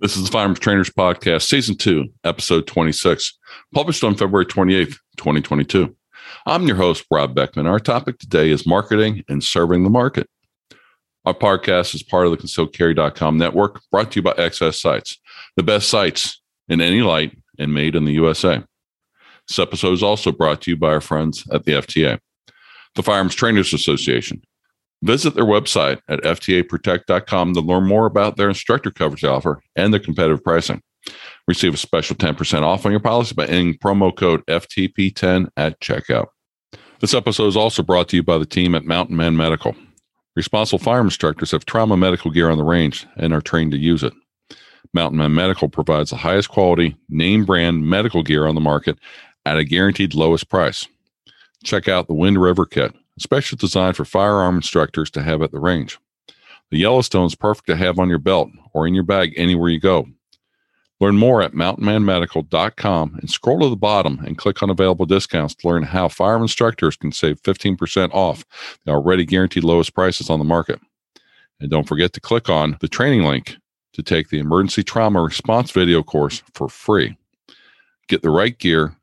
This is the Firearms Trainers Podcast, Season 2, Episode 26, published on February 28th, 2022. I'm your host, Rob Beckman. Our topic today is marketing and serving the market. Our podcast is part of the concealedcarry.com network, brought to you by XS Sights, the best sights in any light and made in the USA. This episode is also brought to you by our friends at the FTA, the Firearms Trainers Association. Visit their website at ftaprotect.com to learn more about their instructor coverage offer and their competitive pricing. Receive a special 10% off on your policy by entering promo code FTP10 at checkout. This episode is also brought to you by the team at Mountain Man Medical. Responsible fire instructors have trauma medical gear on the range and are trained to use it. Mountain Man Medical provides the highest quality, name brand medical gear on the market at a guaranteed lowest price. Check out the Wind River Kit, specially designed for firearm instructors to have at the range. The Yellowstone is perfect to have on your belt or in your bag anywhere you go. Learn more at mountainmanmedical.com and scroll to the bottom and click on available discounts to learn how firearm instructors can save 15% off the already guaranteed lowest prices on the market. And don't forget to click on the training link to take the emergency trauma response video course for free. Get the right gear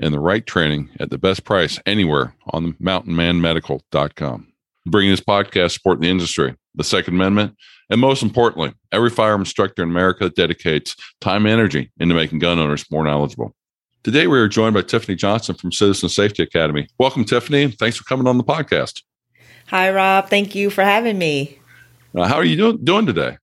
and the right training at the best price anywhere on the mountainmanmedical.com. Bringing this podcast support the industry, the Second Amendment, and most importantly, every firearm instructor in America dedicates time and energy into making gun owners more knowledgeable. Today, we are joined by Tiffany Johnson from Citizen Safety Academy. Welcome, Tiffany. Thanks for coming on the podcast. Hi, Rob. Thank you for having me. Uh, how are you doing, doing today?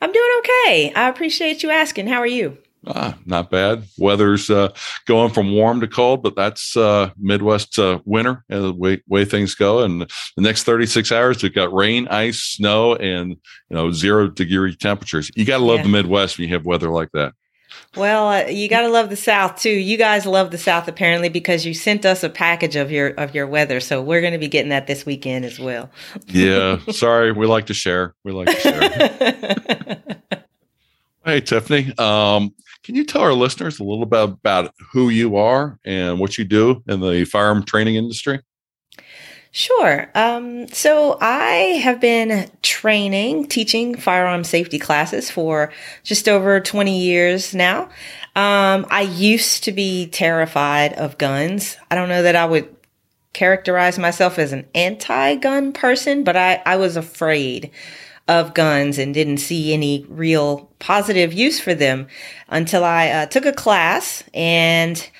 I'm doing okay. I appreciate you asking. How are you? Ah, not bad. Weather's uh, going from warm to cold, but that's uh, Midwest uh, winter and the way, way things go. And the next 36 hours, we've got rain, ice, snow, and you know zero degree temperatures. You got to love yeah. the Midwest when you have weather like that. Well, uh, you got to love the South too. You guys love the South apparently because you sent us a package of your of your weather, so we're going to be getting that this weekend as well. yeah, sorry, we like to share. We like to share. hey, Tiffany. Um, can you tell our listeners a little bit about who you are and what you do in the firearm training industry? Sure. Um, so I have been training, teaching firearm safety classes for just over 20 years now. Um, I used to be terrified of guns. I don't know that I would characterize myself as an anti gun person, but I, I was afraid of guns and didn't see any real positive use for them until I uh, took a class and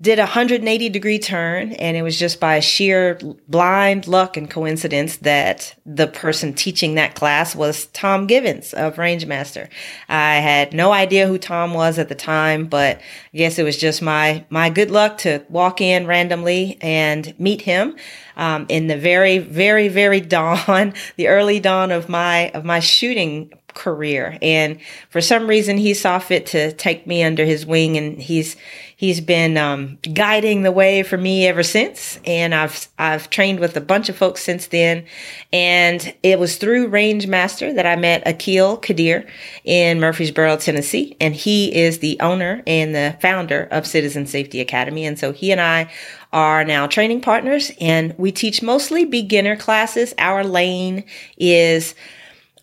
did a 180 degree turn and it was just by sheer blind luck and coincidence that the person teaching that class was Tom Givens of Rangemaster. I had no idea who Tom was at the time, but I guess it was just my my good luck to walk in randomly and meet him um, in the very very very dawn, the early dawn of my of my shooting career. And for some reason, he saw fit to take me under his wing, and he's he's been um, guiding the way for me ever since. And I've I've trained with a bunch of folks since then. And it was through Rangemaster that I met Aqeel Qadir in Murfreesboro, Tennessee, and he is the owner and the founder of Citizen Safety Academy. And so he and I are now training partners, and we teach mostly beginner classes. Our lane is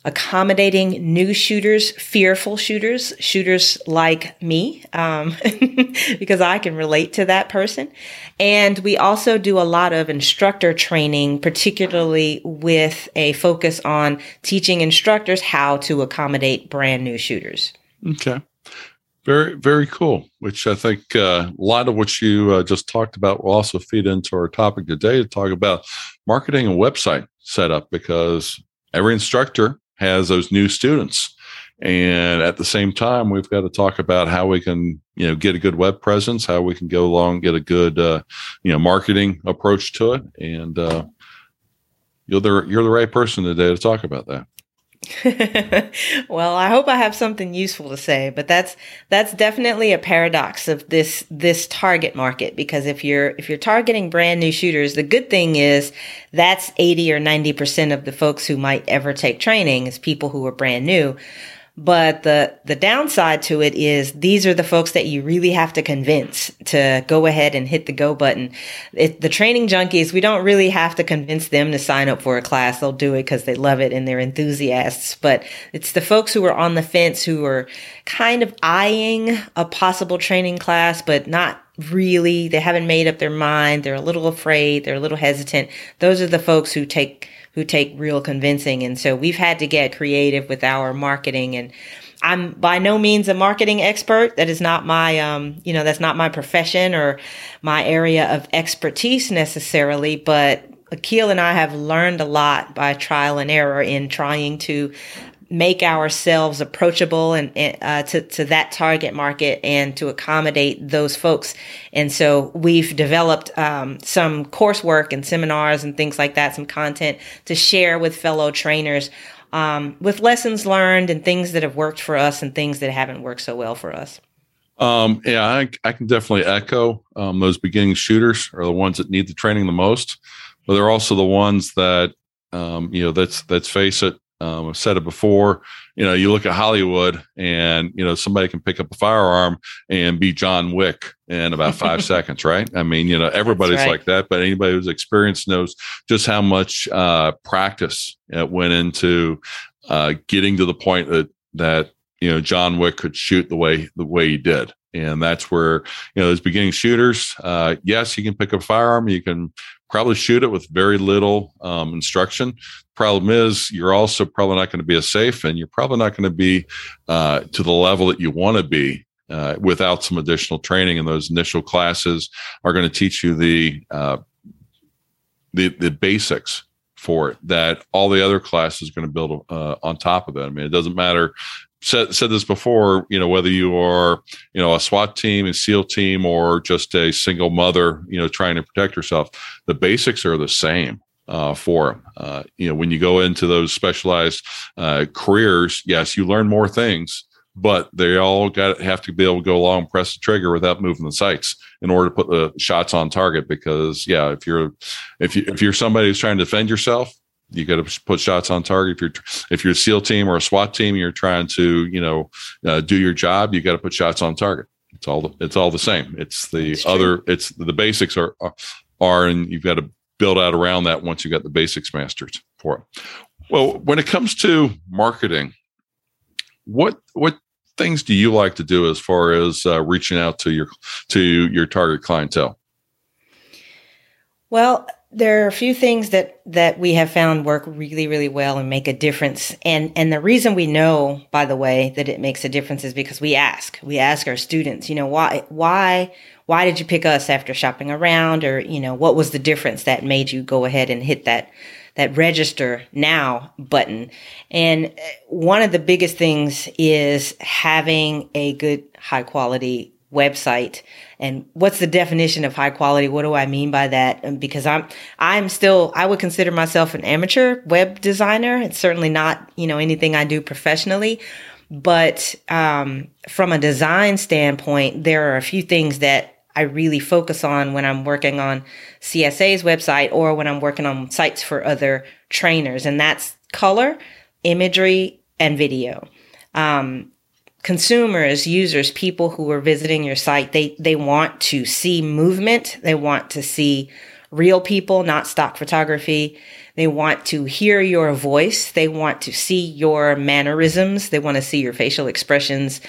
accommodating new shooters, fearful shooters, shooters like me, um, because I can relate to that person. And we also do a lot of instructor training, particularly with a focus on teaching instructors how to accommodate brand new shooters. Okay. Very, very cool. Which I think uh, a lot of what you uh, just talked about will also feed into our topic today to talk about marketing and website setup because every instructor has those new students. And at the same time, we've got to talk about how we can, you know, get a good web presence, how we can go along, get a good, uh, you know, marketing approach to it. And uh, you're the you're the right person today to talk about that. well, I hope I have something useful to say, but that's that's definitely a paradox of this this target market because if you're if you're targeting brand new shooters, the good thing is that's 80 or 90% of the folks who might ever take training is people who are brand new. But the, the downside to it is these are the folks that you really have to convince to go ahead and hit the go button. It, the training junkies, we don't really have to convince them to sign up for a class. They'll do it because they love it and they're enthusiasts. But it's the folks who are on the fence who are kind of eyeing a possible training class, but not really. They haven't made up their mind. They're a little afraid. They're a little hesitant. Those are the folks who take who take real convincing. And so we've had to get creative with our marketing and I'm by no means a marketing expert. That is not my, um, you know, that's not my profession or my area of expertise necessarily. But Aqeel and I have learned a lot by trial and error in trying to make ourselves approachable and uh, to, to that target market and to accommodate those folks. And so we've developed um, some coursework and seminars and things like that, some content to share with fellow trainers um, with lessons learned and things that have worked for us and things that haven't worked so well for us. Um, yeah, I, I, can definitely echo um, those beginning shooters are the ones that need the training the most, but they're also the ones that um, you know. Let's let's face it. Um, I've said it before. You know, you look at Hollywood, and you know somebody can pick up a firearm and be John Wick in about five seconds, right? I mean, you know, everybody's right. like that, but anybody who's experienced knows just how much uh, practice it went into uh, getting to the point that that you know John Wick could shoot the way the way he did and that's where you know those beginning shooters uh, yes you can pick up a firearm you can probably shoot it with very little um, instruction. Problem is, you're also probably not going to be as safe, and you're probably not going to be uh, to the level that you want to be uh, without some additional training. And those initial classes are going to teach you the uh, the the basics for it that all the other classes are going to build uh, on top of it. I mean, it doesn't matter said said this before. You know, whether you are you know a SWAT team, a SEAL team, or just a single mother, you know, trying to protect herself, the basics are the same. Uh, for them. Uh, you know, when you go into those specialized uh, careers, yes, you learn more things, but they all got have to be able to go along and press the trigger without moving the sights in order to put the shots on target. Because yeah, if you're if you if you're somebody who's trying to defend yourself, you got to put shots on target. If you're if you're a SEAL team or a SWAT team, you're trying to you know uh, do your job. You got to put shots on target. It's all the, it's all the same. It's the other. It's the basics are are and you've got to build out around that once you got the basics mastered for it. Well, when it comes to marketing, what what things do you like to do as far as uh, reaching out to your to your target clientele? Well, there are a few things that that we have found work really really well and make a difference. And and the reason we know by the way that it makes a difference is because we ask. We ask our students you know why why why did you pick us after shopping around? Or you know what was the difference that made you go ahead and hit that that register now button? And uh, one of the biggest things is having a good high quality website. And what's the definition of high quality? What do i mean by that? Because i'm i'm still i would consider myself an amateur web designer. It's certainly not you know anything i do professionally. But um, from a design standpoint there are a few things that i really focus on when i'm working on csa's website or when i'm working on sites for other trainers and that's color imagery and video. Um, consumers, users, people who are visiting your site, they, they want to see movement. They want to see real people, not stock photography. They want to hear your voice. They want to see your mannerisms. They want to see your facial expressions.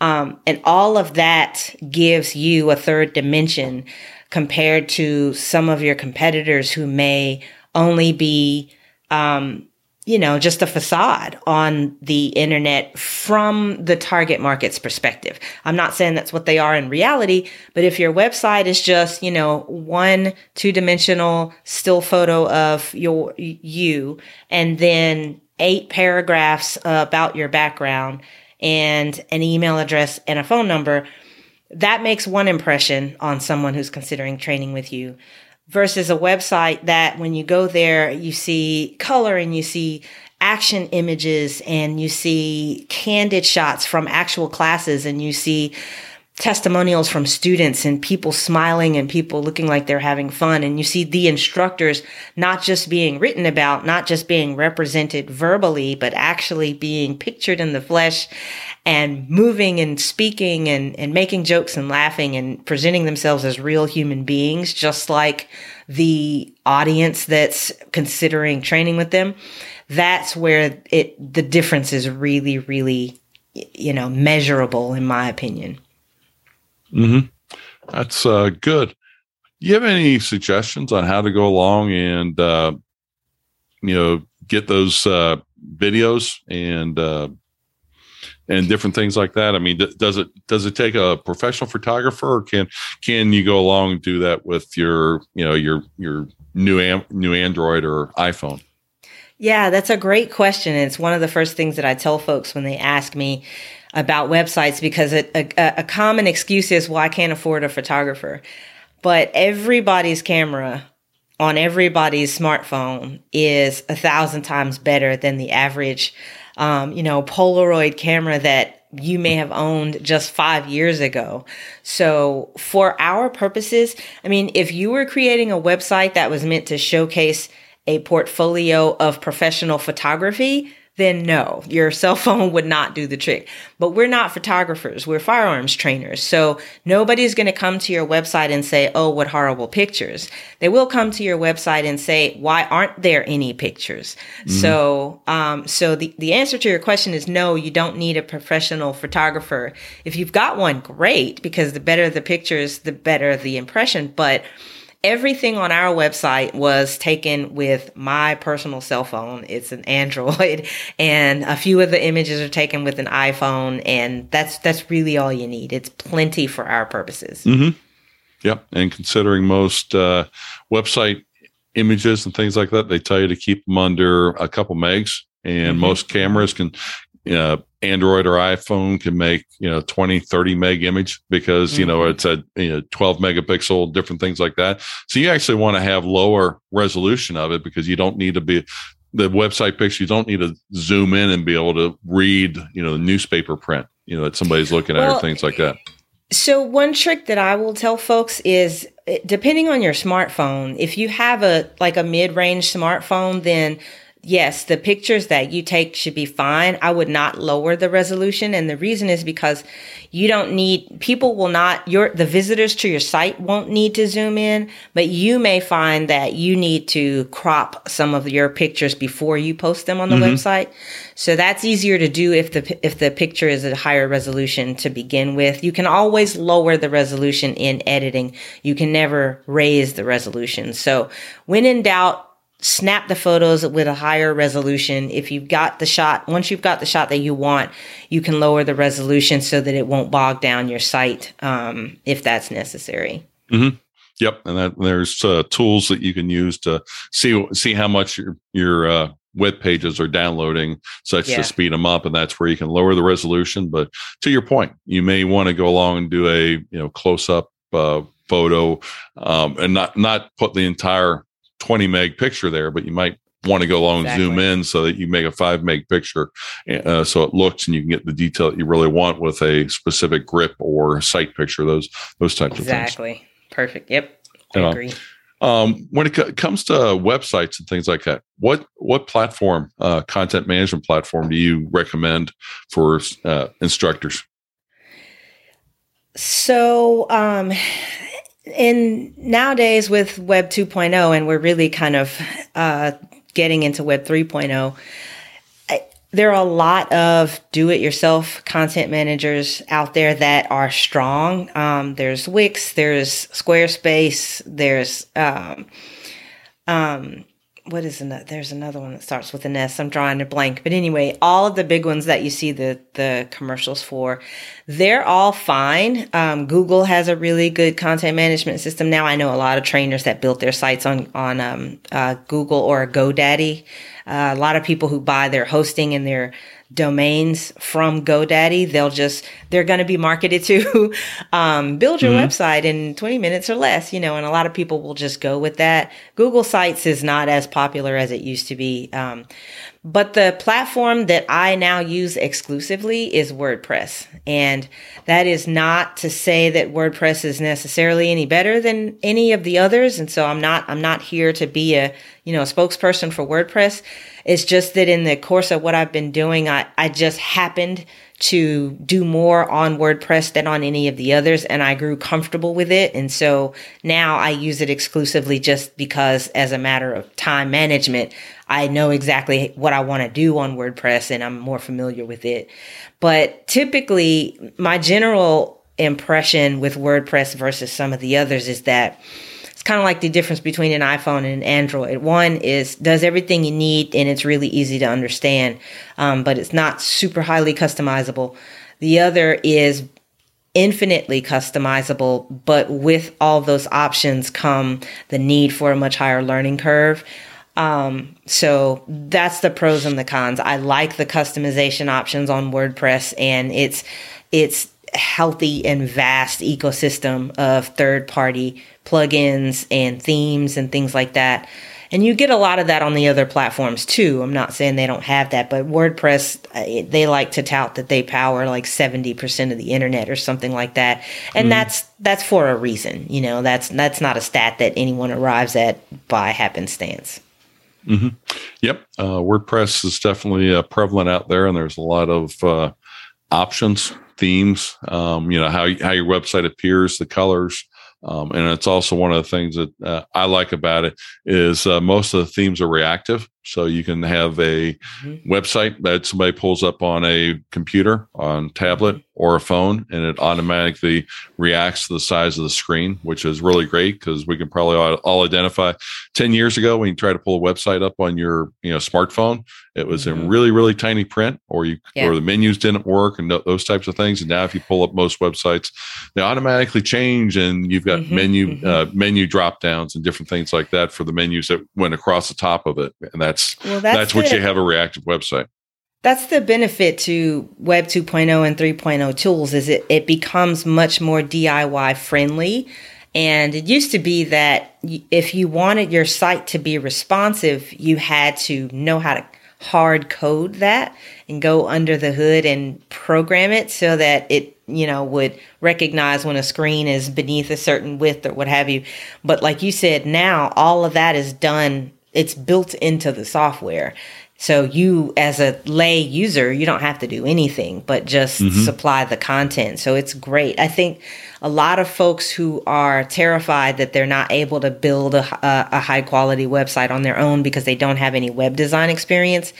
Um, and all of that gives you a third dimension compared to some of your competitors who may only be um, you know, just a facade on the internet from the target market's perspective. I'm not saying that's what they are in reality, but if your website is just, you know, one two dimensional still photo of your, you, and then eight paragraphs about your background and an email address and a phone number, that makes one impression on someone who's considering training with you versus a website that when you go there, you see color and you see action images and you see candid shots from actual classes and you see testimonials from students and people smiling and people looking like they're having fun. And you see the instructors not just being written about, not just being represented verbally, but actually being pictured in the flesh and moving and speaking and, and making jokes and laughing and presenting themselves as real human beings, just like the audience that's considering training with them. That's where it, the difference is really, really, you know, measurable in my opinion. Mm-hmm. That's uh, good. Do you have any suggestions on how to go along and uh, you know get those uh, videos and uh, and different things like that? I mean, does it does it take a professional photographer, or can can you go along and do that with your you know your your new am- new Android or iPhone? Yeah, that's a great question. It's one of the first things that I tell folks when they ask me about websites because a, a, a common excuse is, well, I can't afford a photographer. But everybody's camera on everybody's smartphone is a thousand times better than the average, um, you know, Polaroid camera that you may have owned just five years ago. So for our purposes, I mean, if you were creating a website that was meant to showcase a portfolio of professional photography, then no, your cell phone would not do the trick. But we're not photographers, we're firearms trainers. So nobody's going to come to your website and say, oh, what horrible pictures. They will come to your website and say, why aren't there any pictures? Mm-hmm. So, um, so the, the answer to your question is no, you don't need a professional photographer. If you've got one, great, because the better the pictures, the better the impression. But everything on our website was taken with my personal cell phone. It's an Android and a few of the images are taken with an iPhone and that's that's really all you need. It's plenty for our purposes. Mm-hmm. Yep, and considering most uh, website images and things like that, they tell you to keep them under a couple megs and mm-hmm. most cameras can uh, Android or iPhone can make, you know, 20, 30 meg image because, mm-hmm. you know, mm-hmm. it's a you know, 12 megapixel, different things like that. So you actually want to have lower resolution of it because you don't need to be the website picture. You don't need to zoom in and be able to read, you know, the newspaper print, you know, that somebody's looking well, at or things like that. So one trick that I will tell folks is depending on your smartphone, if you have a like a mid-range smartphone, then yes, the pictures that you take should be fine. I would not lower the resolution. And the reason is because you don't need, people will not, your, the visitors to your site won't need to zoom in, but you may find that you need to crop some of your pictures before you post them on the mm-hmm. website. So that's easier to do if the, if the picture is a higher resolution to begin with. You can always lower the resolution in editing. You can never raise the resolution. So when in doubt, snap the photos with a higher resolution. If you've got the shot, once you've got the shot that you want, you can lower the resolution so that it won't bog down your site um, if that's necessary. Mm-hmm. Yep, and that, there's uh, tools that you can use to see see how much your your uh, web pages are downloading, such yeah. to speed them up, and that's where you can lower the resolution. But to your point, you may want to go along and do a you know close up uh, photo um, and not not put the entire 20 meg picture there, but you might want to go along exactly. and zoom in so that you make a five meg picture uh, so it looks and you can get the detail that you really want with a specific grip or sight picture those those types exactly. of things. Exactly. Perfect. Yep. I agree. Um, when it co- comes to websites and things like that what what platform uh, content management platform do you recommend for uh, instructors? So um, in nowadays with Web 2.0, and we're really kind of uh, getting into Web 3.0, there are a lot of do-it-yourself content managers out there that are strong. Um, there's Wix, there's Squarespace, there's um, um, what is another? There's another one that starts with an S. I'm drawing a blank, but anyway, all of the big ones that you see the the commercials for, they're all fine. Um, Google has a really good content management system now. I know a lot of trainers that built their sites on on um, uh, Google or GoDaddy. Uh, a lot of people who buy their hosting and their domains from GoDaddy. They'll just, they're going to be marketed to um, build your mm-hmm. website in 20 minutes or less, you know, and a lot of people will just go with that. Google Sites is not as popular as it used to be. Um, But the platform that I now use exclusively is WordPress. And that is not to say that WordPress is necessarily any better than any of the others. And so I'm not, I'm not here to be a, you know, a spokesperson for WordPress. It's just that in the course of what I've been doing, I, I just happened to do more on WordPress than on any of the others, and I grew comfortable with it. And so now I use it exclusively just because, as a matter of time management, I know exactly what I want to do on WordPress and I'm more familiar with it. But typically, my general impression with WordPress versus some of the others is that kind of like the difference between an iPhone and an Android. One is does everything you need and it's really easy to understand, um, but it's not super highly customizable. The other is infinitely customizable, but with all those options come the need for a much higher learning curve. Um, so that's the pros and the cons. I like the customization options on WordPress and it's it's healthy and vast ecosystem of third party plugins and themes and things like that. And you get a lot of that on the other platforms too. I'm not saying they don't have that, but WordPress, uh, they like to tout that they power like 70% of the internet or something like that. And mm. that's, that's for a reason. You know, that's, that's not a stat that anyone arrives at by happenstance. Mm-hmm. Yep. Uh, WordPress is definitely uh, prevalent out there, and there's a lot of uh, options, themes. Um, you know how how your website appears, the colors, um, and it's also one of the things that uh, I like about it is uh, most of the themes are reactive. So you can have a mm-hmm. website that somebody pulls up on a computer, on tablet, mm-hmm. or a phone, and it automatically reacts to the size of the screen, which is really great because we can probably all, all, identify. Ten years ago, when you try to pull a website up on your you know smartphone, it was mm-hmm. in really really tiny print, or you yeah. or the menus didn't work, and those types of things. And now, if you pull up most websites, they automatically change, and you've got mm-hmm. menu mm-hmm. uh, menu drop downs and different things like that for the menus that went across the top of it, and that that's well, that's, that's what you have a reactive website. That's the benefit to Web 2.0 and 3.0 tools is it it becomes much more DIY friendly. And it used to be that if you wanted your site to be responsive, you had to know how to hard code that and go under the hood and program it so that it you know would recognize when a screen is beneath a certain width or what have you but like you said now all of that is done it's built into the software. So you as a lay user, you don't have to do anything but just mm-hmm. supply the content. So it's great. I think a lot of folks who are terrified that they're not able to build a, a, a high quality website on their own because they don't have any web design experience,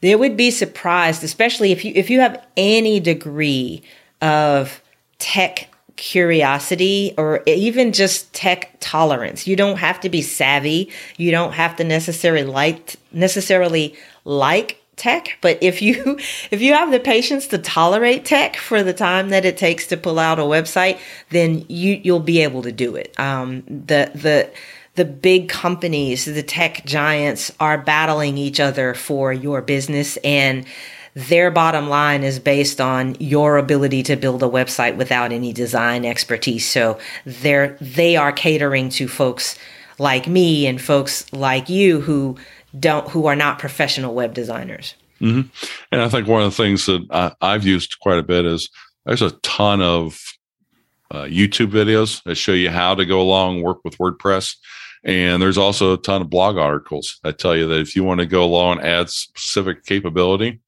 they would be surprised, especially if you if you have any degree of tech curiosity or even just tech tolerance. You don't have to be savvy. You don't have to necessarily like necessarily like tech, but if you if you have the patience to tolerate tech for the time that it takes to pull out a website, then you you'll be able to do it. Um, the the the big companies, the tech giants are battling each other for your business and their bottom line is based on your ability to build a website without any design expertise. So they're they are catering to folks like me and folks like you who don't who are not professional web designers. Mm-hmm. And I think one of the things that I, have used quite a bit is there's a ton of uh, YouTube videos that show you how to go along work with WordPress. And there's also a ton of blog articles that tell you that if you want to go along and add specific capability,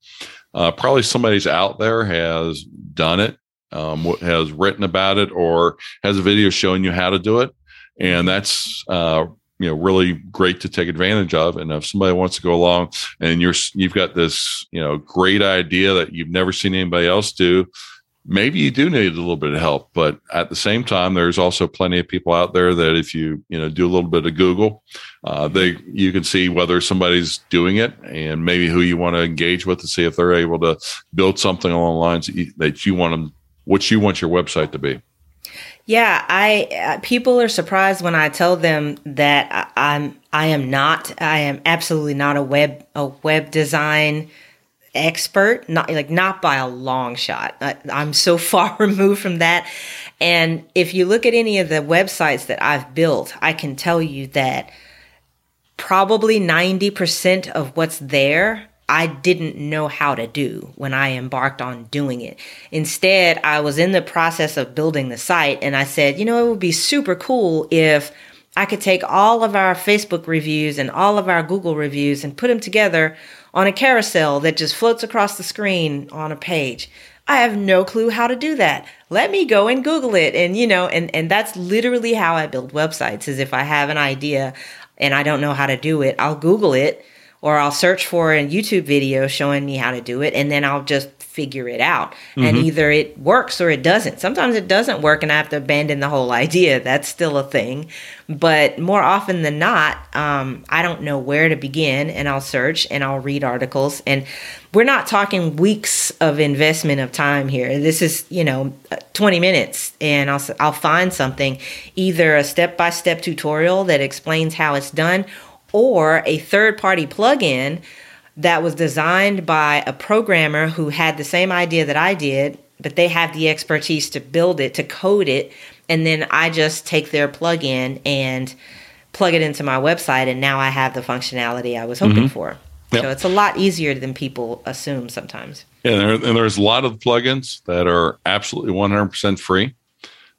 uh, probably somebody's out there has done it, um, has written about it, or has a video showing you how to do it, and that's uh, you know really great to take advantage of. And if somebody wants to go along and you're you've got this you know great idea that you've never seen anybody else do, maybe you do need a little bit of help but at the same time there's also plenty of people out there that if you you know do a little bit of google uh, they you can see whether somebody's doing it and maybe who you want to engage with to see if they're able to build something along the lines that you, want them what you want your website to be. Yeah i uh, people are surprised when i tell them that I, i'm i am not i am absolutely not a web a web design expert, not like not by a long shot. I, I'm so far removed from that. And if you look at any of the websites that I've built, I can tell you that probably 90% of what's there I didn't know how to do when I embarked on doing it. Instead, I was in the process of building the site and I said, you know, it would be super cool if I could take all of our Facebook reviews and all of our Google reviews and put them together on a carousel that just floats across the screen on a page. I have no clue how to do that. Let me go and Google it. And, you know, and, and that's literally how I build websites is if I have an idea and I don't know how to do it, I'll Google it or I'll search for a YouTube video showing me how to do it, and then I'll just figure it out. Mm-hmm. And either it works or it doesn't. Sometimes it doesn't work, and I have to abandon the whole idea. That's still a thing. But more often than not, um, I don't know where to begin, and I'll search and I'll read articles. And we're not talking weeks of investment of time here. This is, you know, 20 minutes, and I'll I'll find something, either a step by step tutorial that explains how it's done or a third party plugin that was designed by a programmer who had the same idea that I did, but they have the expertise to build it, to code it, and then I just take their plugin and plug it into my website, and now I have the functionality I was hoping mm-hmm. for. Yep. So it's a lot easier than people assume sometimes. Yeah, and, there, and there's a lot of plugins that are absolutely 100% free.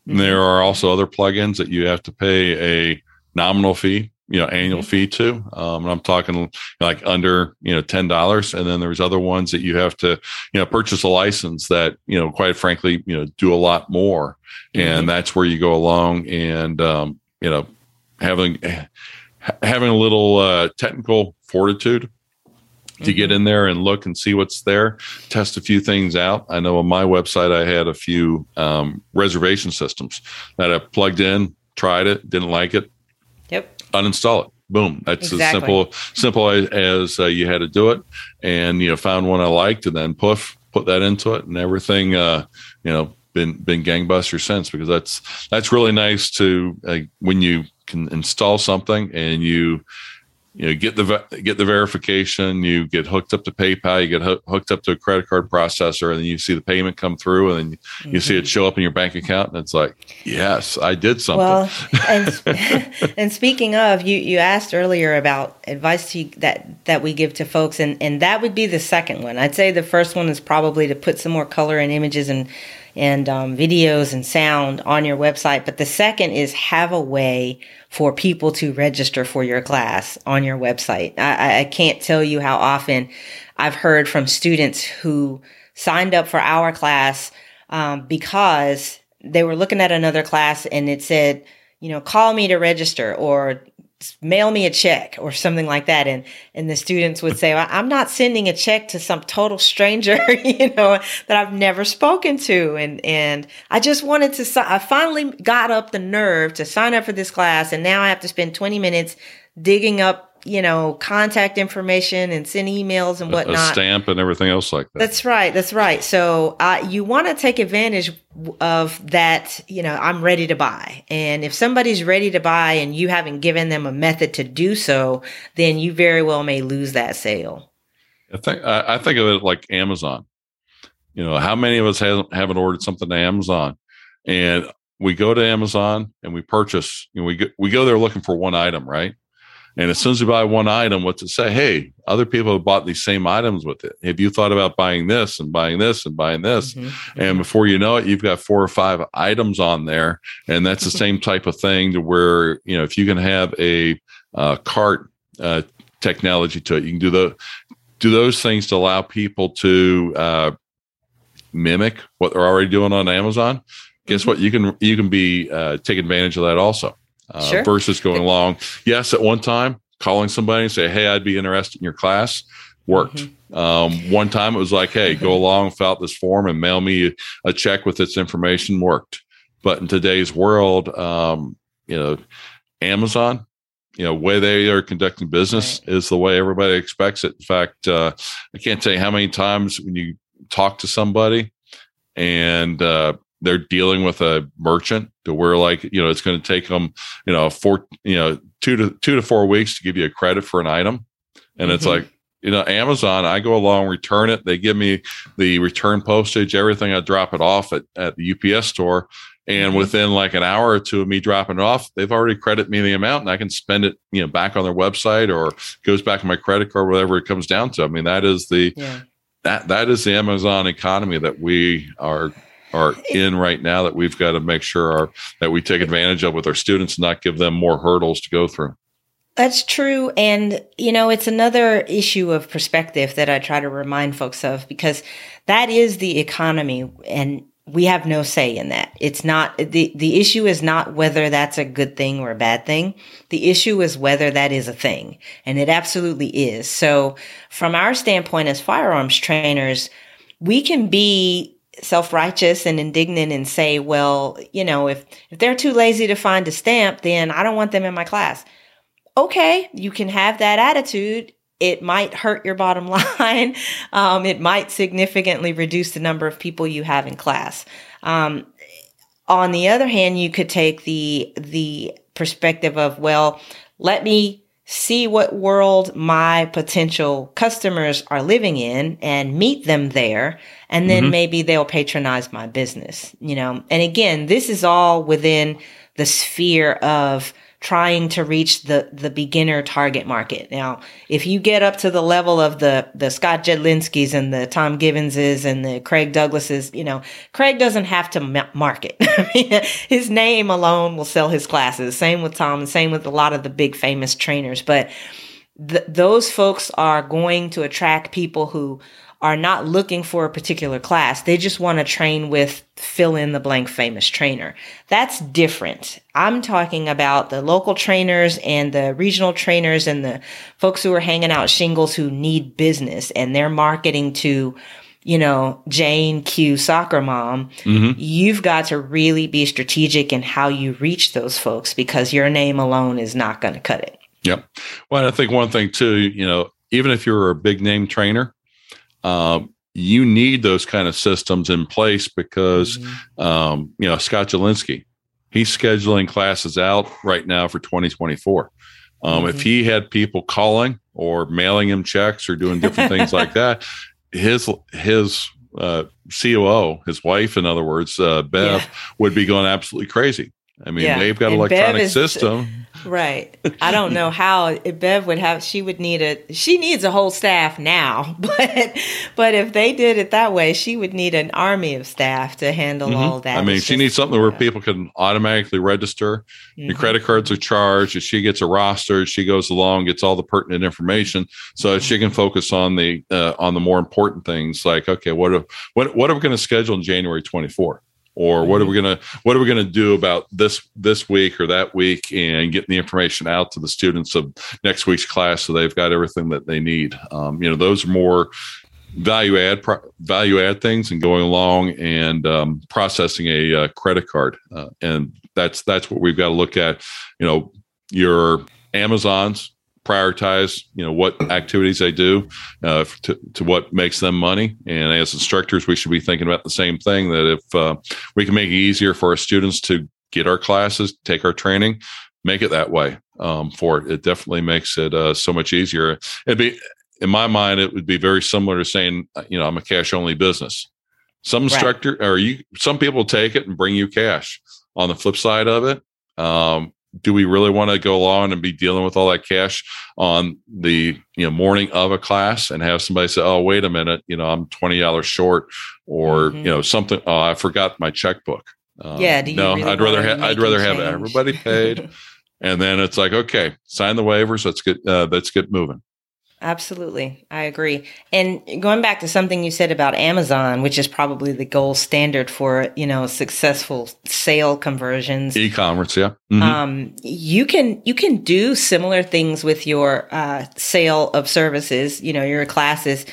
Mm-hmm. There are also other plugins that you have to pay a nominal fee you know annual mm-hmm. fee to um, and i'm talking like under you know ten dollars and then there's other ones that you have to you know purchase a license that you know quite frankly you know do a lot more mm-hmm. and that's where you go along and um, you know having having a little uh, technical fortitude to get mm-hmm. in there and look and see what's there, test a few things out. I know on my website I had a few um, reservation systems that I plugged in, tried it, didn't like it, uninstall it. Boom. That's exactly. as simple simple as, uh, you had to do it. And you know, found one I liked, and then poof, put that into it, and everything. Uh, you know, been been gangbuster since because that's that's really nice to uh, when you can install something and you you know get the get the verification you get hooked up to paypal you get hooked up to a credit card processor and then you see the payment come through and then you, mm-hmm. you see it mm-hmm. show up in your bank account and it's like yes i did something well and, and speaking of you you asked earlier about advice to, that that we give to folks and and that would be the second one i'd say the first one is probably to put some more color and images and and um, videos and sound on your website. But the second is have a way for people to register for your class on your website. I, I can't tell you how often I've heard from students who signed up for our class um, because they were looking at another class and it said, you know, call me to register or mail me a check or something like that. And and the students would say well, i'm not sending a check to some total stranger you know that i've never spoken to. And and i just wanted to i finally got up the nerve to sign up for this class. And now i have to spend 20 minutes digging up you know, contact information and send emails and whatnot. A stamp and everything else like that. That's right. That's right. So uh, you want to take advantage of that. You know, I'm ready to buy, and if somebody's ready to buy and you haven't given them a method to do so, then you very well may lose that sale. I think I think of it like Amazon. You know, how many of us haven't, haven't ordered something to Amazon, and we go to Amazon and we purchase. You know, we go, we go there looking for one item, right? And as soon as you buy one item, what's it say? Hey, other people have bought these same items with it. Have you thought about buying this and buying this and buying this? Mm-hmm. And before you know it, you've got four or five items on there. And that's the same type of thing to where, you know, if you can have a uh, cart uh, technology to it, you can do the do those things to allow people to uh, mimic what they're already doing on Amazon. Guess mm-hmm. what? You can you can be uh, take advantage of that also uh, sure. versus going along. Yes, at one time, calling somebody and say, "Hey, I'd be interested in your class," worked. Mm-hmm. Um, one time, it was like, "Hey, go along, fill out this form, and mail me a check with this information." Worked. But in today's world, um, you know, Amazon, you know, way they are conducting business right. is the way everybody expects it. In fact, uh, I can't tell you how many times when you talk to somebody and uh, they're dealing with a merchant to where like you know it's going to take them you know four you know two to two to four weeks to give you a credit for an item and mm-hmm. it's like you know amazon i go along return it they give me the return postage everything i drop it off at, at the ups store And Mhm. within like an hour or two of me dropping it off, they've already credited me the amount and I can spend it, you know, back on their website or goes back on my credit card, whatever it comes down to. I mean, that is the Yeah. that that is the Amazon economy that we are are in right now that we've got to make sure our, that we take advantage of with our students and not give them more hurdles to go through. That's true. And, you know, it's another issue of perspective that I try to remind folks of because that is the economy and we have no say in that. It's not the, the issue is not whether that's a good thing or a bad thing. The issue is whether that is a thing. And it absolutely is. So from our standpoint as firearms trainers, we can be self-righteous and indignant and say, well, you know, if, if they're too lazy to find a stamp, then I don't want them in my class okay, you can have that attitude. It might hurt your bottom line. Um, it might significantly reduce the number of people you have in class. Um, on the other hand, you could take the the perspective of, well, let me see what world my potential customers are living in and meet them there and then Mhm. maybe they'll patronize my business you know and again this is all within the sphere of trying to reach the the beginner target market. Now, if you get up to the level of the the Scott Jedlinskis and the Tom Givenses and the Craig Douglases, you know, Craig doesn't have to ma- market. His name alone will sell his classes. Same with Tom, and same with a lot of the big famous trainers. But th- those folks are going to attract people who are not looking for a particular class. They just want to train with fill in the blank famous trainer. That's different. I'm talking about the local trainers and the regional trainers and the folks who are hanging out shingles who need business and they're marketing to, you know, Jane Q soccer mom. Mhm. You've got to really be strategic in how you reach those folks because your name alone is not going to cut it. Yep. Well, I think one thing too, you know, even if you're a big name trainer, um, you need those kind of systems in place because, um, you know, Scott Jedlinski, he's scheduling classes out right now for 2024. Um, If Mhm. he had people calling or mailing him checks or doing different things like that, his his uh, COO, his wife, in other words, uh, Bev, Yeah. would be going absolutely crazy. I mean, Yeah. they've got an And electronic is- system. Right. I don't know how if Bev would have she would need a she needs a whole staff now, but but if they did it that way, she would need an army of staff to handle Mhm. all that. I mean, It's she just- needs something where people can automatically register. Your Mhm. credit cards are charged. If she gets a roster, she goes along, gets all the pertinent information, so that she can focus on the uh, on the more important things. Like, okay, what are, what what are we going to schedule in January twenty four? Or what are we gonna what are we gonna do about this this week or that week and getting the information out to the students of next week's class so they've got everything that they need. Um, you know, those are more value add pro- value add things and going along and um, processing a uh, credit card uh, and that's that's what we've got to look at you know your amazons prioritize you know what activities they do uh, to, to what makes them money and as instructors we should be thinking about the same thing that if uh, we can make it easier for our students to get our classes take our training make it that way um, for it it definitely makes it uh, so much easier it'd be in my mind, it would be very similar to saying, uh, you know, I'm a cash only business. Some Right. instructor or you, some people take it and bring you cash. On the flip side of it, um, do we really want to go along and be dealing with all that cash on the you know morning of a class and have somebody say, "Oh, wait a minute, you know, I'm twenty dollars short," or Mhm. you know, something. Oh, I forgot my checkbook. Um, Yeah, do you no, really I'd rather have I'd rather have change? everybody paid, and then it's like, okay, sign the waivers. Let's get uh, let's get moving. Absolutely. I agree. And going back to something you said about Amazon, which is probably the gold standard for, you know, successful sale conversions. E-commerce, yeah. Mhm. Um, you can you can do similar things with your uh, sale of services, you know, your classes,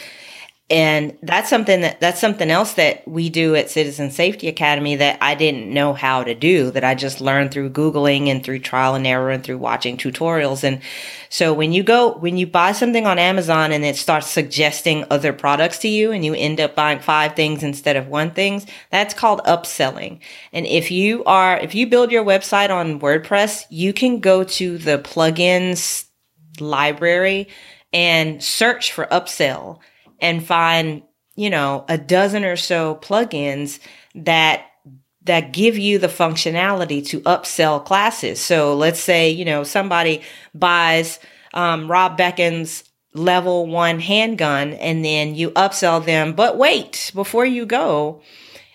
and that's something that that's something else that we do at Citizen Safety Academy that I didn't know how to do that I just learned through googling and through trial and error and through watching tutorials. And so when you go when you buy something on Amazon and it starts suggesting other products to you, and you end up buying five things instead of one things, that's called upselling. And if you are, if you build your website on WordPress, you can go to the plugins library and search for upsell and find, you know, a dozen or so plugins that that give you the functionality to upsell classes. So let's say, you know, somebody buys um, Rob Beckman's level one handgun and then you upsell them. But wait, before you go,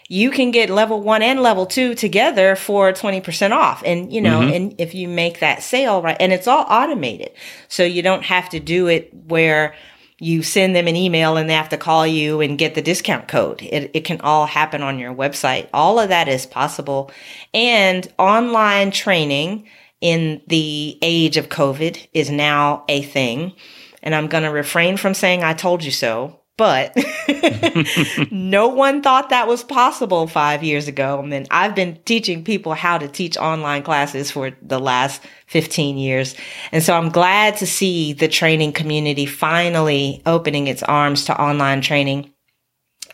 you can get level one and level two together for 20% off. And, you know, mm-hmm. and if you make that sale, right, and it's all automated. So you don't have to do it where you send them an email and they have to call you and get the discount code. It, it can all happen on your website. All of that is possible. And online training in the age of COVID is now a thing. And I'm going to refrain from saying I told you so, but no one thought that was possible five years ago. And then I've been teaching people how to teach online classes for the last 15 years. And so I'm glad to see the training community finally opening its arms to online training.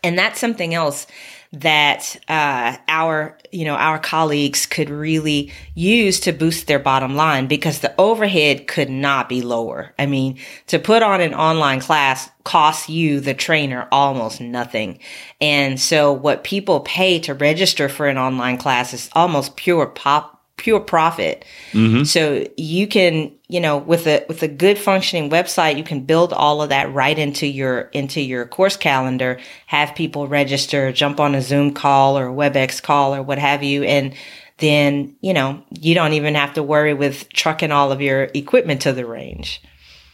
And that's something else that uh, our you know our colleagues could really use to boost their bottom line because the overhead could not be lower. I mean, to put on an online class costs you the trainer almost nothing. And so what people pay to register for an online class is almost pure pop pure profit. Mm-hmm. So you can, you know, with a with a good functioning website, you can build all of that right into your into your course calendar, have people register, jump on a Zoom call or WebEx call or what have you and then, you know, you don't even have to worry with trucking all of your equipment to the range.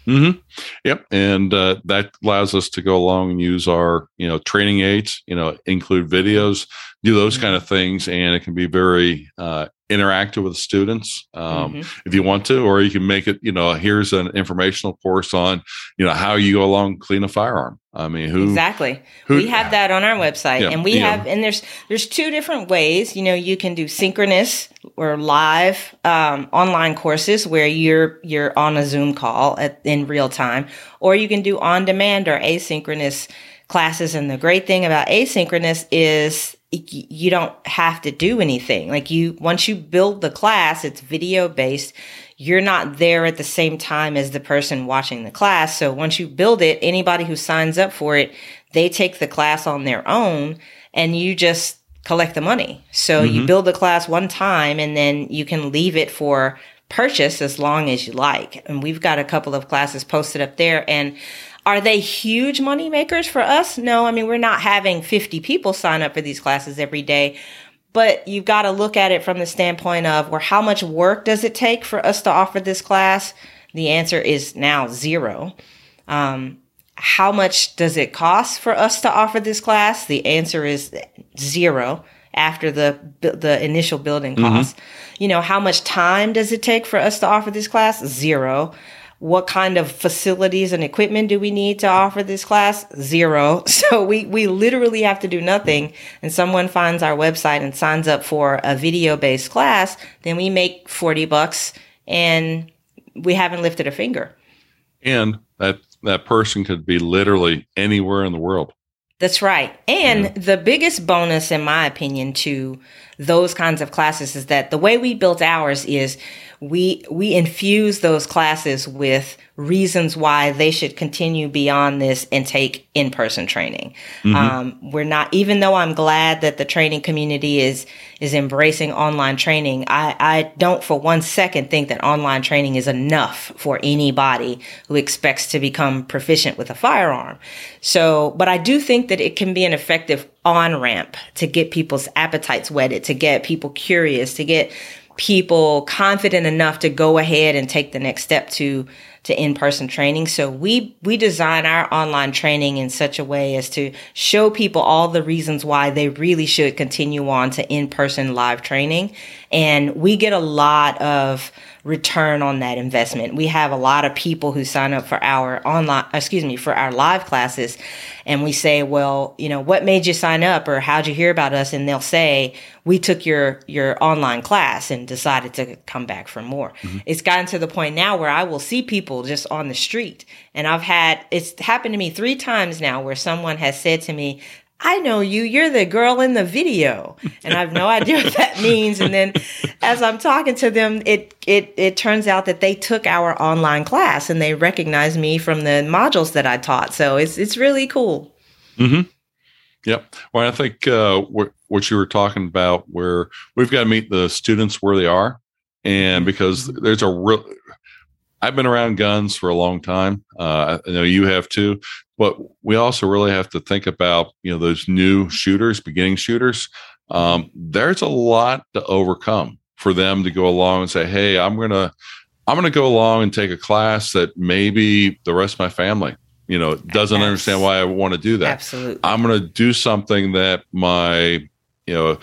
Mm-hmm. Yep, and uh, that allows us to go along and use our, you know, training aids. You know, include videos, do those mm-hmm. kind of things, and it can be very uh, interactive with students um, mm-hmm. if you want to, or you can make it. You know, here's an informational course on, you know, how you go along clean a firearm. I mean, who exactly? Who, we have that on our website, yeah, and we have, know. and there's there's two different ways. You know, you can do synchronous or live um, online courses where you're you're on a Zoom call at, in real time, or you can do on demand or asynchronous classes. And the great thing about asynchronous is you don't have to do anything. Like you, once you build the class, it's video based you're not there at the same time as the person watching the class. So once you build it, anybody who signs up for it, they take the class on their own and you just collect the money. So mm-hmm. you build the class one time and then you can leave it for purchase as long as you like. And we've got a couple of classes posted up there and are they huge money makers for us? No, I mean, we're not having 50 people sign up for these classes every day, but you've got to look at it from the standpoint of where how much work does it take for us to offer this class? The answer is now zero. Um, how much does it cost for us to offer this class? The answer is zero after the the initial building cost. Mm-hmm. You know, how much time does it take for us to offer this class? Zero. What kind of facilities and equipment do we need to offer this class? Zero. So we, we literally have to do nothing. And someone finds our website and signs up for a video based class, then we make 40 bucks and we haven't lifted a finger. And that, that person could be literally anywhere in the world. That's right. And yeah. the biggest bonus, in my opinion, to those kinds of classes is that the way we built ours is we we infuse those classes with reasons why they should continue beyond this and take in-person training. Mm-hmm. Um, we're not, even though I'm glad that the training community is is embracing online training. I, I don't for one second think that online training is enough for anybody who expects to become proficient with a firearm. So, but I do think that it can be an effective on ramp to get people's appetites whetted, to get people curious, to get people confident enough to go ahead and take the next step to to in-person training. So we we design our online training in such a way as to show people all the reasons why they really should continue on to in-person live training. And we get a lot of return on that investment. We have a lot of people who sign up for our online, excuse me, for our live classes. And we say, well, you know, what made you sign up or how'd you hear about us? And they'll say, we took your, your online class and decided to come back for more. Mm-hmm. It's gotten to the point now where I will see people just on the street. And I've had, it's happened to me three times now where someone has said to me, I know you. You're the girl in the video. And I have no idea what that means. And then as I'm talking to them, it, it, it turns out that they took our online class and they recognize me from the modules that I taught. So it's, it's really cool. Mm-hmm. Yep. Well, I think uh, what you were talking about, where we've got to meet the students where they are, and because Mhm. there's a real. I've been around guns for a long time. Uh, I know you have too, but we also really have to think about you know those new shooters, beginning shooters. Um, there's a lot to overcome for them to go along and say, "Hey, I'm gonna, I'm gonna go along and take a class that maybe the rest of my family, you know, doesn't understand why I want to do that. Absolutely. I'm going to do something that my you know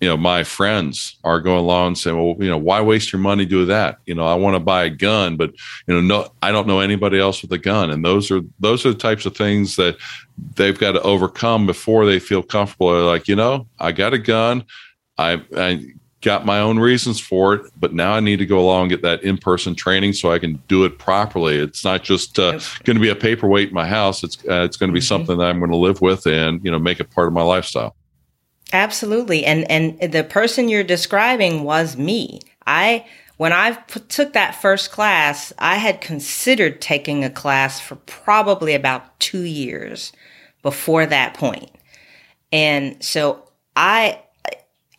you know my friends are going along and saying well you know why waste your money doing that? You know i want to buy a gun but you know no i don't know anybody else with a gun. And those are those are the types of things that they've got to overcome before they feel comfortable. They're like you know i got a gun. I i got my own reasons for it but now i need to go along and get that in-person training so i can do it properly. It's not just uh, going to be a paperweight in my house. It's uh, it's going to be Mhm. something that i'm going to live with and you know make it part of my lifestyle Absolutely. And and the person you're describing was me. I when I took that first class, I had considered taking a class for probably about 2 years before that point. And so I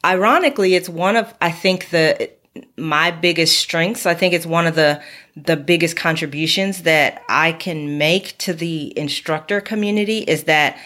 ironically it's one of I think the my biggest strengths. I think it's one of the the biggest contributions that I can make to the instructor community is that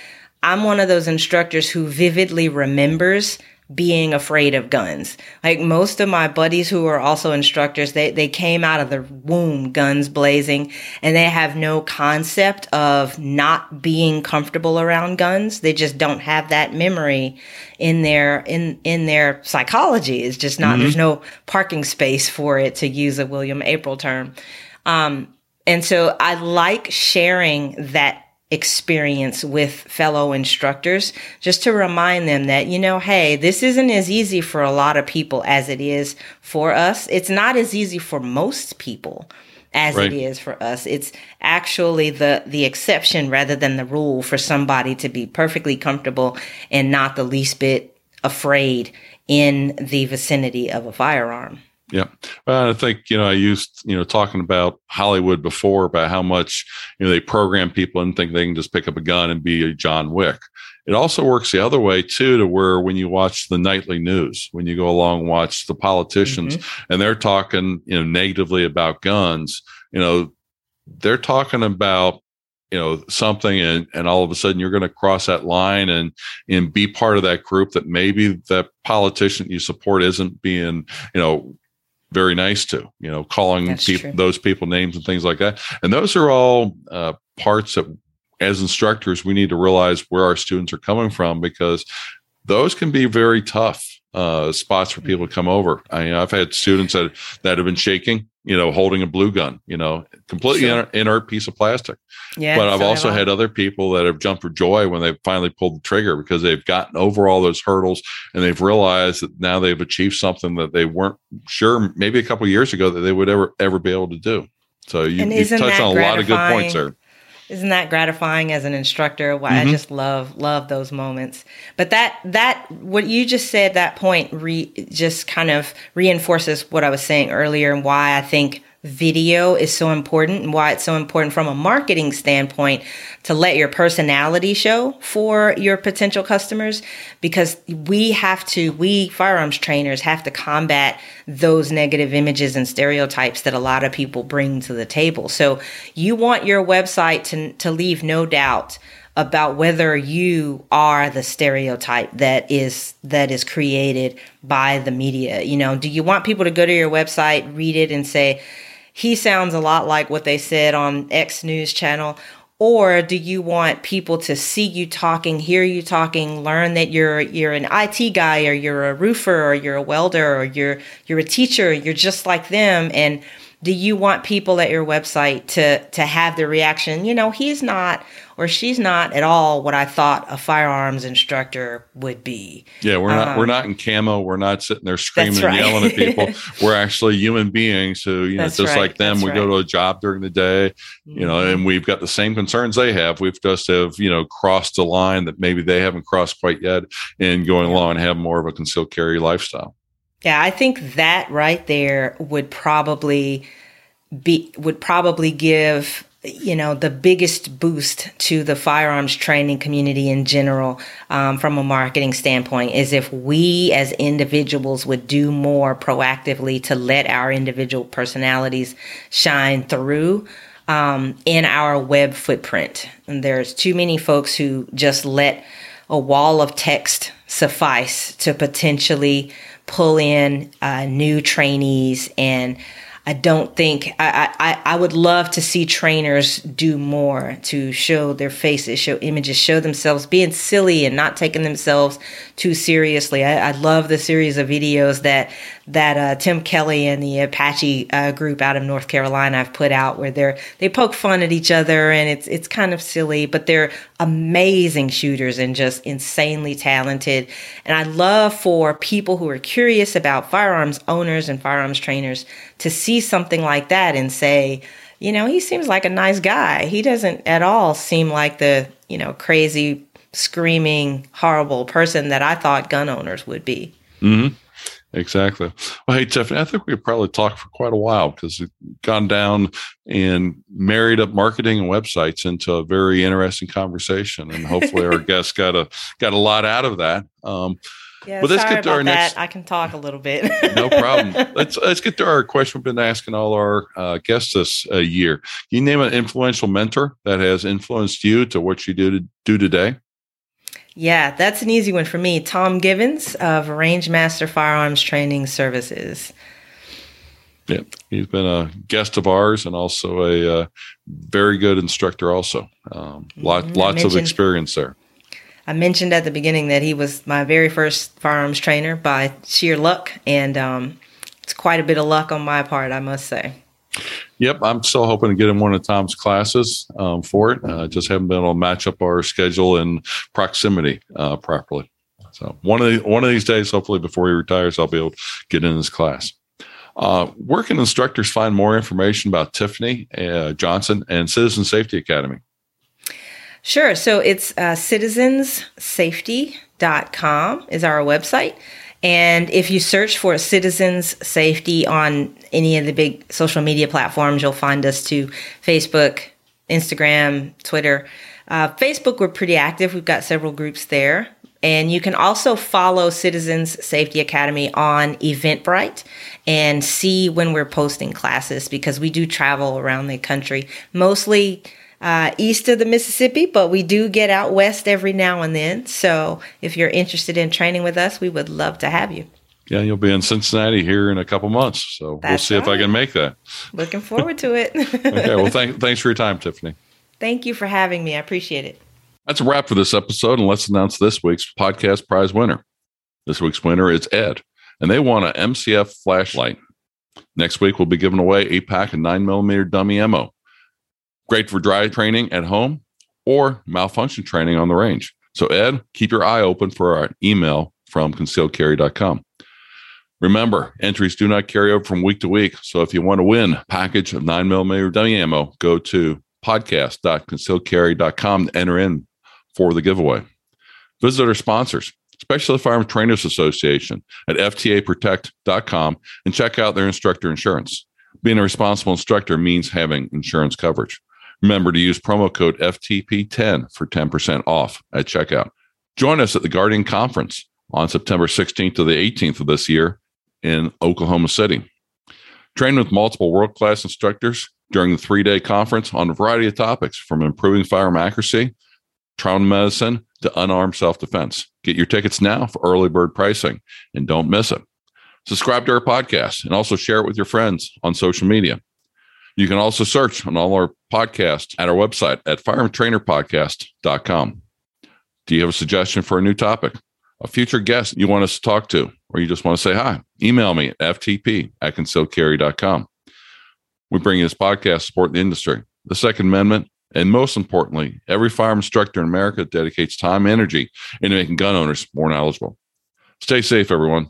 I'm one of those instructors who vividly remembers being afraid of guns. Like most of my buddies who are also instructors, they, they came out of the womb guns blazing and they have no concept of not being comfortable around guns. They just don't have that memory in their in in their psychology. It's just not there's no parking space for it to use a William Aprill term. Um, and so I like sharing that experience with fellow instructors just to remind them that, you know, hey, this isn't as easy for a lot of people as it is for us. It's not as easy for most people as Right. it is for us. It's actually the the exception rather than the rule for somebody to be perfectly comfortable and not the least bit afraid in the vicinity of a firearm. Yeah. Well, I think, you know, I used, you know, talking about Hollywood before about how much, you know, they program people and think they can just pick up a gun and be a John Wick. It also works the other way too, to where when you watch the nightly news, when you go along and watch the politicians mm-hmm. and they're talking, you know, negatively about guns, you know, they're talking about, you know, something and, and all of a sudden you're going to cross that line and, and be part of that group that maybe that politician you support isn't being, you know, very nice to, you know, calling people those people names and things like that. And those are all uh, parts that, as instructors, we need to realize where our students are coming from because those can be very tough uh, spots for people to come over. I, I've had students that that have been shaking, you know, holding a blue gun, you know, completely Sure. inert, inert piece of plastic. Yeah. but I've so also had other people that have jumped for joy when they've finally pulled the trigger because they've gotten over all those hurdles and they've realized that now they've achieved something that they weren't sure maybe a couple of years ago that they would ever ever be able to do. So you, isn't touched on a lot of good points there. Isn't that gratifying as an instructor? Why I Mhm. just love love those moments. But that that what you just said that point re, just kind of reinforces what I was saying earlier and why I think video is so important and why it's so important from a marketing standpoint to let your personality show for your potential customers because we have to we firearms trainers have to combat those negative images and stereotypes that a lot of people bring to the table. So you want your website to, to leave no doubt about whether you are the stereotype that is that is created by the media. You know do you want people to go to your website read it and say he sounds a lot like what they said on X News channel? Or do you want people to see you talking, hear you talking, learn that you're you're an IT guy or you're a roofer or you're a welder or you're you're a teacher, you're just like them and do you want people at your website to to have the reaction, you know, he's not or she's not at all what I thought a firearms instructor would be. Yeah, we're not we're Um, not in camo. We're not sitting there screaming right. and yelling at people. we're actually human beings who, you know, That's just right, like them, that's we go to a job during the day, you know, and we've got the same concerns they have. We've just have, you know, crossed the line that maybe they haven't crossed quite yet and going Yeah. along and have more of a concealed carry lifestyle. Yeah, I think that right there would probably be would probably give you know the biggest boost to the firearms training community in general um, from a marketing standpoint is if we as individuals would do more proactively to let our individual personalities shine through um, in our web footprint. And there's too many folks who just let a wall of text suffice to potentially pull in uh, new trainees and I don't think I, I, I would love to see trainers do more to show their faces, show images, show themselves being silly and not taking themselves too seriously. I, I love the series of videos that that uh, Tim Kelly and the Apache uh, group out of North Carolina have put out, where they're they poke fun at each other and it's it's kind of silly, but they're amazing shooters and just insanely talented. And I love for people who are curious about firearms owners and firearms trainers to see something like that and say, you know, he seems like a nice guy. He doesn't at all seem like the you know crazy screaming horrible person that I thought gun owners would be. Mm-hmm. Exactly. Well, hey, Tiffany, I think we could probably talk for quite a while because we've gone down and married up marketing and websites into a very interesting conversation, and hopefully our guests got a got a lot out of that. Um, yeah, but let's get to our next. I can talk a little bit. no problem. Let's let's get to our question we've been asking all our uh, guests this uh, year. Can you name an influential mentor that has influenced you to what you do to do today? Yeah, that's an easy one for me. Tom Givens of Rangemaster Firearms Training Services. Yeah, he's been a guest of ours and also a uh, very good instructor. Also, um, lot, mm-hmm. lots of experience there. I mentioned at the beginning that he was my very first firearms trainer by sheer luck, and um, it's quite a bit of luck on my part, I must say. Yep, I'm still hoping to get in one of Tom's classes um, for it. Uh, just haven't been able to match up our schedule and proximity uh, properly. So one of the, one of these days, hopefully before he retires, I'll be able to get in his class. Uh, where can instructors find more information about Tiffany uh, Johnson and Citizen Safety Academy? Sure. So it's uh, citizenssafety.com is our website. And if you search for Citizens Safety on any of the big social media platforms, you'll find us to Facebook, Instagram, Twitter. Uh, Facebook, we're pretty active. We've got several groups there. And you can also follow Citizens Safety Academy on Eventbrite and see when we're posting classes because we do travel around the country, mostly uh, east of the Mississippi, but we do get out west every now and then. So if you're interested in training with us, we would love to have you. Yeah, you'll be in Cincinnati here in a couple months. So That's we'll see right. if I can make that. Looking forward to it. okay. Well, thank, thanks for your time, Tiffany. Thank you for having me. I appreciate it. That's a wrap for this episode. And let's announce this week's podcast prize winner. This week's winner is Ed, and they won an MCF flashlight. Next week, we'll be giving away a pack of 9 millimeter dummy ammo. Great for dry training at home or malfunction training on the range. So, Ed, keep your eye open for our email from concealedcarry.com. Remember, entries do not carry over from week to week. So if you want to win a package of 9mm dummy ammo, go to podcast.concealedcarry.com to enter in for the giveaway. Visit our sponsors, especially the Firearms Trainers Association at ftaprotect.com and check out their instructor insurance. Being a responsible instructor means having insurance coverage. Remember to use promo code FTP10 for 10% off at checkout. Join us at the Guardian Conference on September 16th to the 18th of this year in Oklahoma City. Train with multiple world class instructors during the three day conference on a variety of topics from improving firearm accuracy, trauma medicine to unarmed self defense. Get your tickets now for early bird pricing and don't miss it. Subscribe to our podcast and also share it with your friends on social media. You can also search on all our podcasts at our website at firearmtrainerpodcast.com. Do you have a suggestion for a new topic, a future guest you want us to talk to, or you just want to say hi? Email me at ftp at concealedcarry.com. We bring you this podcast support the industry, the Second Amendment, and most importantly, every firearm instructor in America dedicates time and energy into making gun owners more knowledgeable. Stay safe, everyone.